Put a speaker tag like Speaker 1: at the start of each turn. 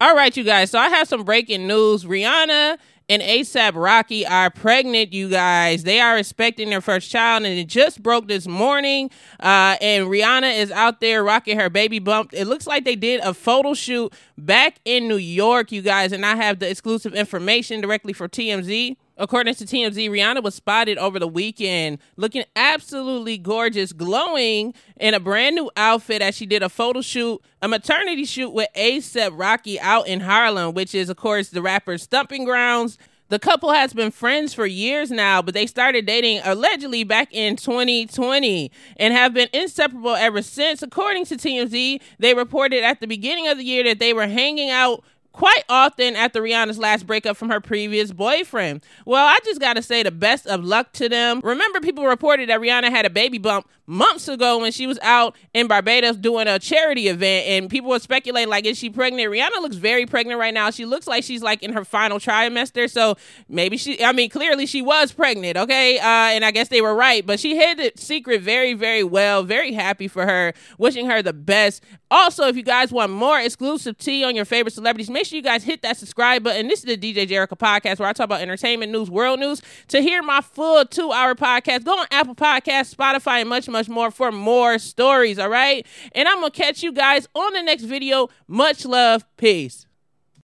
Speaker 1: All right, you guys. So I have some breaking news. Rihanna and ASAP Rocky are pregnant, you guys. They are expecting their first child, and it just broke this morning. Uh, and Rihanna is out there rocking her baby bump. It looks like they did a photo shoot back in New York, you guys. And I have the exclusive information directly for TMZ. According to TMZ, Rihanna was spotted over the weekend looking absolutely gorgeous, glowing in a brand new outfit as she did a photo shoot, a maternity shoot with ASAP Rocky out in Harlem, which is, of course, the rapper's stumping grounds. The couple has been friends for years now, but they started dating allegedly back in 2020 and have been inseparable ever since. According to TMZ, they reported at the beginning of the year that they were hanging out quite often after Rihanna's last breakup from her previous boyfriend. Well, I just gotta say the best of luck to them. Remember, people reported that Rihanna had a baby bump months ago when she was out in Barbados doing a charity event, and people were speculating like, is she pregnant? Rihanna looks very pregnant right now. She looks like she's like in her final trimester, so maybe she. I mean, clearly she was pregnant, okay? Uh, and I guess they were right, but she hid the secret very, very well. Very happy for her. Wishing her the best. Also, if you guys want more exclusive tea on your favorite celebrities, make sure you guys hit that subscribe button. This is the DJ Jericho podcast where I talk about entertainment news, world news. To hear my full two hour podcast, go on Apple Podcasts, Spotify, and much, much more for more stories. All right. And I'm going to catch you guys on the next video. Much love. Peace.